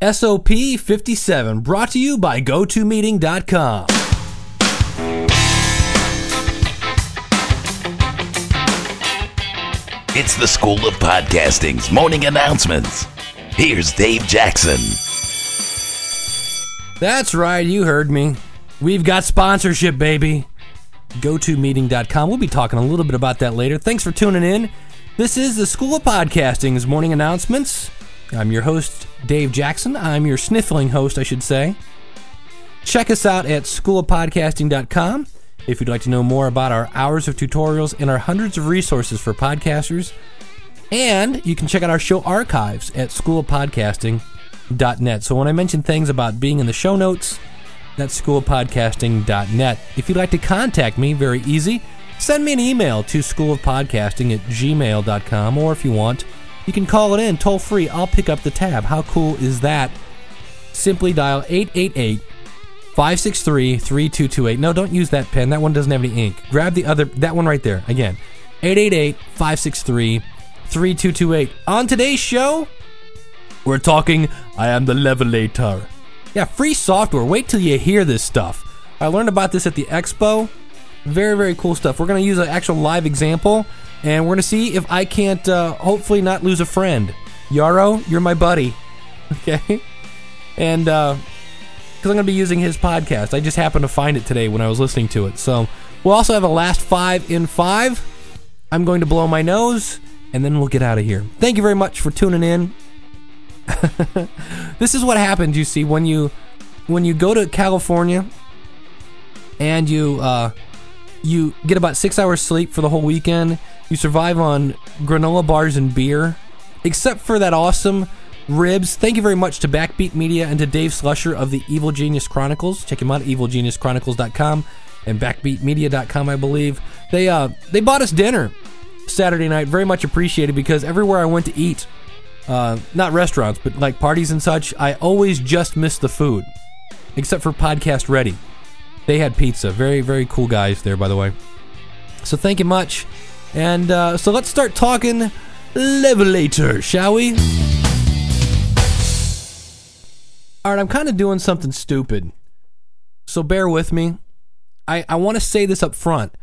SOP 57, brought to you by GoToMeeting.com. It's the School of Podcasting's morning announcements. Here's Dave Jackson. That's right, you heard me. We've got sponsorship, baby. GoToMeeting.com. We'll be talking a little bit about that later. Thanks for tuning in. This is the School of Podcasting's morning announcements. I'm your host, Dave Jackson. I'm your sniffling host, I should say. Check us out at schoolofpodcasting.com if you'd like to know more about our hours of tutorials and our hundreds of resources for podcasters. And you can check out our show archives at schoolofpodcasting.net. So when I mention things about being in the show notes, that's schoolofpodcasting.net. If you'd like to contact me, very easy. Send me an email to schoolofpodcasting at gmail.com, or if you want, you can call it in toll free. I'll pick up the tab. How cool is that? Simply dial 888 563 3228. No, don't use that pen. That one doesn't have any ink. Grab the other, that one right there. Again, 888 563 3228. On today's show, we're talking I am the levelator. Yeah, free software. Wait till you hear this stuff. I learned about this at the expo. Very, very cool stuff. We're going to use an actual live example, and we're going to see if I can't uh, hopefully not lose a friend. Yaro, you're my buddy. Okay? And, uh, because I'm going to be using his podcast. I just happened to find it today when I was listening to it. So we'll also have a last five in five. I'm going to blow my nose, and then we'll get out of here. Thank you very much for tuning in. this is what happens, you see, when you when you go to California and you uh, you get about six hours sleep for the whole weekend. You survive on granola bars and beer, except for that awesome ribs. Thank you very much to Backbeat Media and to Dave Slusher of the Evil Genius Chronicles. Check him out, at evilgeniuschronicles.com and backbeatmedia.com, I believe. They uh they bought us dinner Saturday night. Very much appreciated because everywhere I went to eat, uh, not restaurants, but like parties and such, I always just miss the food, except for Podcast Ready. They had pizza. Very, very cool guys there, by the way. So thank you much. And uh, so let's start talking Levelator, shall we? All right, I'm kind of doing something stupid. So bear with me. I, I want to say this up front.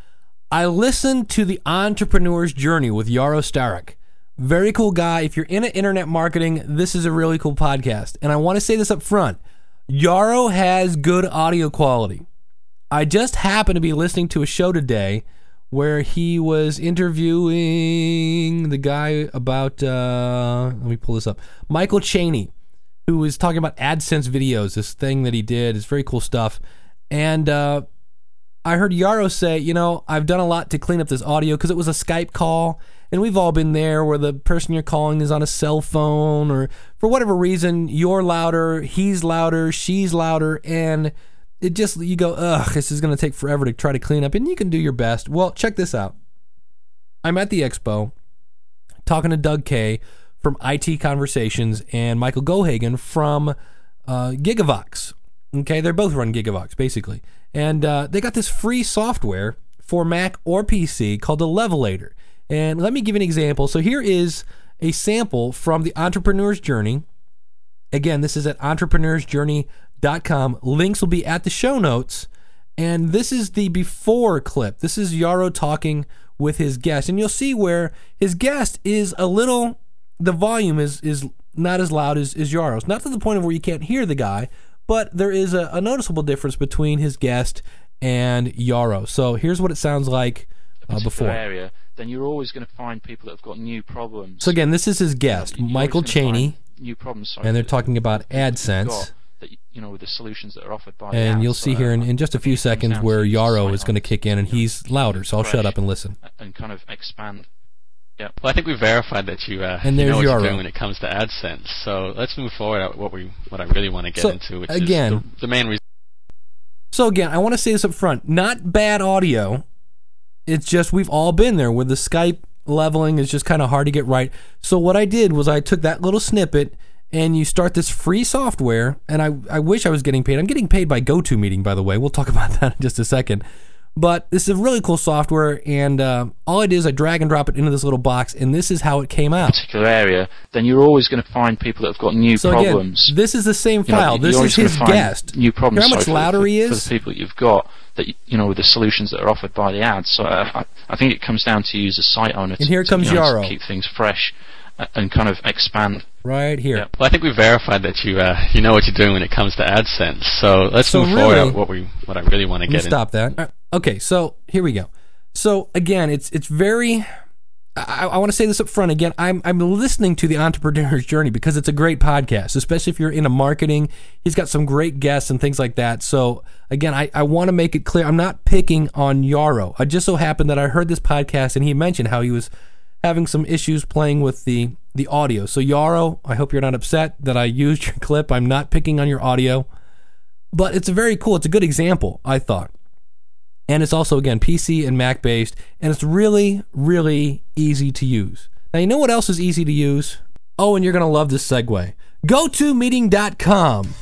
I listened to The Entrepreneur's Journey with Yaro Starak. Very cool guy. If you're into internet marketing, this is a really cool podcast. And I want to say this up front. Yaro has good audio quality. I just happened to be listening to a show today where he was interviewing the guy about uh, let me pull this up. Michael cheney who was talking about adsense videos this thing that he did. It's very cool stuff. And uh, i heard yaro say you know i've done a lot to clean up this audio because it was a skype call. And we've all been there where the person you're calling is on a cell phone or for whatever reason you're louder he's louder she's louder. And it just you go ugh this is going to take forever to try to clean up and you can do your best. Well check this out. I'm at the expo talking to doug kaye from it conversations and michael geoghegan from uh, gigavox. Okay they're both run gigavox basically. And uh, they got this free software for mac or pc called the levelator. And let me give an example. So here is a sample from the entrepreneur's journey. Again this is at entrepreneursjourney.com links will be at the show notes. And this is the before clip. This is yaro talking with his guest. And you'll see where his guest is a little the volume is is not as loud as, as yaro's. Not to the point of where you can't hear the guy but there is a, a noticeable difference between his guest and yaro. So here's what it sounds like uh, before. area, then you're always going to find people that have got new problems. so again this is his guest michael cheney. New problems, sorry, and they're talking about AdSense. Got That, you know, the solutions that are offered by the and you'll apps, see here in, uh, in just a few think it comes seconds where to yaro is going to kick in and he's louder so i'll shut up and listen and kind of expand. Yeah. Well, I think we verified that you, uh, And you know what your you're arrow. doing when it comes to AdSense. So let's move forward at what we what I really want to get So, into, which again- is the, the main reason. So again, I want to say this up front. Not bad audio. It's just we've all been there where the Skype leveling is just kind of hard to get right. So what I did was I took that little snippet and you start this free software and I, I wish I was getting paid. I'm getting paid by GoToMeeting, by the way. We'll talk about that in just a second. But this is a really cool software, and uh, all I did is I drag and drop it into this little box, and this is how it came out. particular area, then you're always going to find people that have got new So problems. again, this is the same file. you're this is his guest. New problems. How much louder for, he for is? the people that you've got. That you know, with the solutions that are offered by the ads. So uh, I, I think it comes down to you as a site owner. And to, here to, comes you know, Yaro. keep things fresh uh, and kind of expand. Right here. Yeah. Well, I think we verified that you uh, you know what you're doing when it comes to AdSense. So let's So move really- forward. What we what I really want to get in. stop that. All right, Okay, so here we go. So again, it's it's very. I, I want to say this up front again. I'm I'm listening to the entrepreneur's journey because it's a great podcast, especially if you're into marketing. He's got some great guests and things like that. So again, I, I want to make it clear I'm not picking on Yaro. I just so happened that I heard this podcast and he mentioned how he was having some issues playing with the the audio. So Yaro, I hope you're not upset that I used your clip. I'm not picking on your audio, but it's a very cool. It's a good example. I thought and it's also again PC and Mac based, and it's really, really easy to use. Now you know what else is easy to use? Oh, and you're gonna love this segue. GoToMeeting.com.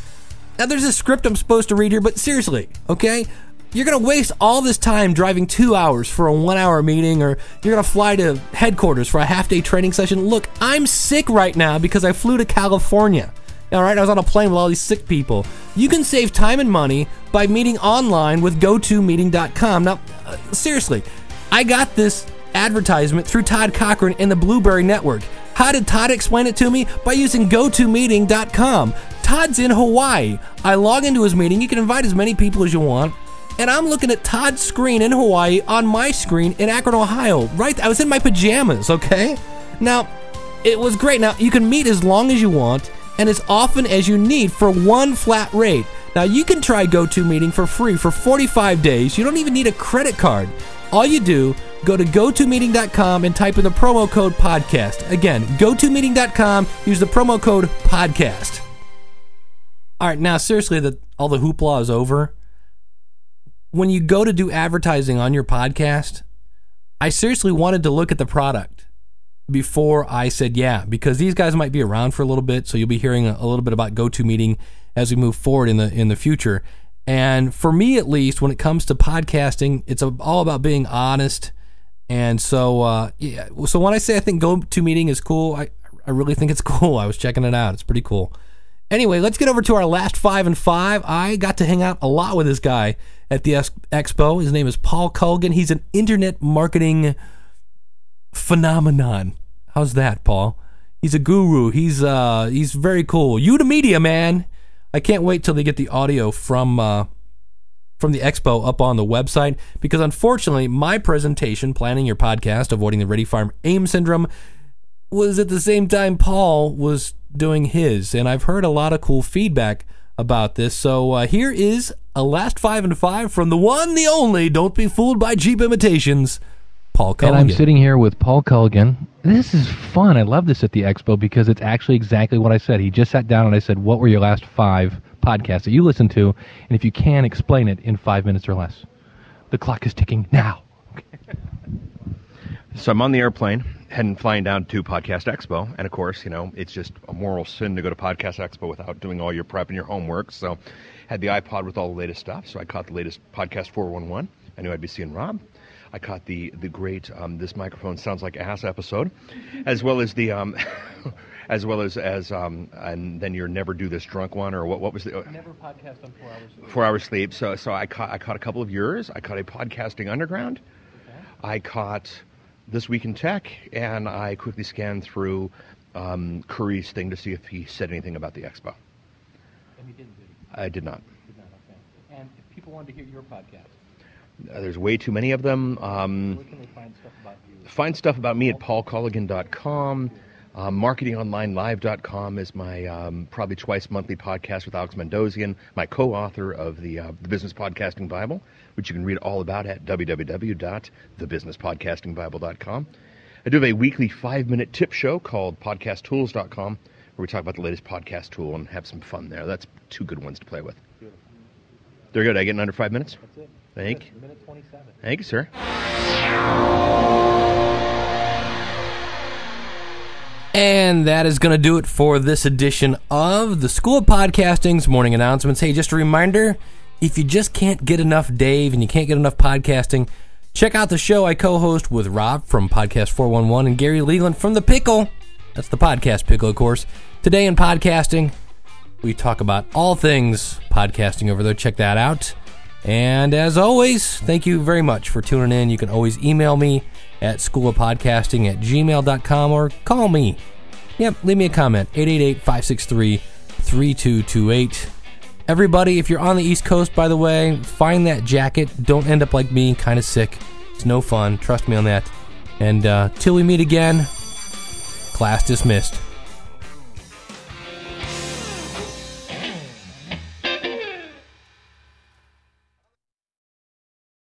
Now there's a script I'm supposed to read here, but seriously, okay? You're gonna waste all this time driving two hours for a one hour meeting, or you're gonna fly to headquarters for a half day training session. Look, I'm sick right now because I flew to California. All right, I was on a plane with all these sick people. You can save time and money by meeting online with GoToMeeting.com. Now, uh, seriously, I got this advertisement through Todd Cochran in the Blubrry Network. How did Todd explain it to me? By using GoToMeeting.com. Todd's in Hawaii. I log into his meeting. You can invite as many people as you want. And I'm looking at Todd's screen in Hawaii on my screen in Akron, Ohio. Right, I was in my pajamas. Okay, now it was great. Now you can meet as long as you want and as often as you need for one flat rate. Now you can try GoToMeeting for free for 45 days. You don't even need a credit card. All you do, go to gotomeeting.com and type in the promo code podcast. Again, gotomeeting.com, use the promo code podcast. All right, now seriously, that all the hoopla is over. When you go to do advertising on your podcast, I seriously wanted to look at the product before I said yeah, because these guys might be around for a little bit, so you'll be hearing a, little bit about GoToMeeting as we move forward in the in the future. And for me, at least, when it comes to podcasting, it's all about being honest. And so, uh, yeah. So when I say I think GoToMeeting is cool, I I really think it's cool. I was checking it out; it's pretty cool. Anyway, let's get over to our last five and five. I got to hang out a lot with this guy at the ex- expo. His name is Paul Colligan. He's an internet marketing phenomenon. How's that, Paul? He's a guru. He's uh he's very cool. You to media, man. I can't wait till they get the audio from uh from the expo up on the website because unfortunately my presentation planning your podcast avoiding the ready farm aim syndrome was at the same time Paul was doing his and I've heard a lot of cool feedback about this. So uh, here is a last 5 and 5 from the one the only don't be fooled by cheap imitations. Paul Colligan. And I'm sitting here with Paul Colligan. This is fun. I love this at the expo because it's actually exactly what I said. He just sat down and I said, What were your last five podcasts that you listened to? And if you can, explain it in five minutes or less. The clock is ticking now. So I'm on the airplane, heading flying down to Podcast Expo, and of course, you know, it's just a moral sin to go to Podcast Expo without doing all your prep and your homework. So, had the iPod with all the latest stuff. So I caught the latest Podcast 411. I knew I'd be seeing Rob. I caught the the great um, "This Microphone Sounds Like Ass" episode, as well as the um, as well as as um, and then your "Never Do This Drunk" one, or what what was the Never podcast on four hours. four hours sleep. So so I caught I caught a couple of yours. I caught a podcasting underground. I caught this week in tech, and I quickly scanned through um, Curry's thing to see if he said anything about the expo. And you didn't, did I did not. Did not, okay. And if people wanted to hear your podcast, Uh, there's way too many of them. Um, where can they find stuff about you? find stuff about me at paulcolligan.com. Uh, marketingonlinelive.com is my um, probably twice monthly podcast with Alex Mandossian, my co-author of the, uh, the Business Podcasting Bible, which you can read all about at www.thebusinesspodcastingbible.com. I do have a weekly five-minute tip show called podcasttools.com where we talk about the latest podcast tool and have some fun there. That's two good ones to play with. They're good. I get in under five minutes? That's it. Thank you. Minute 27. Thank you, sir. And that is going to do it for this edition of the School of Podcasting's morning announcements. Hey, just a reminder if you just can't get enough Dave and you can't get enough podcasting, check out the show I co host with Rob from Podcast 411 and Gary Leland from The Pickle. That's the podcast Pickle, of course. Today in podcasting, we talk about all things podcasting over there. Check that out. And as always, thank you very much for tuning in. You can always email me at schoolofpodcasting at gmail.com or call me. Yep, leave me a comment. 888 563 3228. Everybody, if you're on the East Coast, by the way, find that jacket. Don't end up like me, kind of sick. It's no fun. Trust me on that. And uh, till we meet again, class dismissed.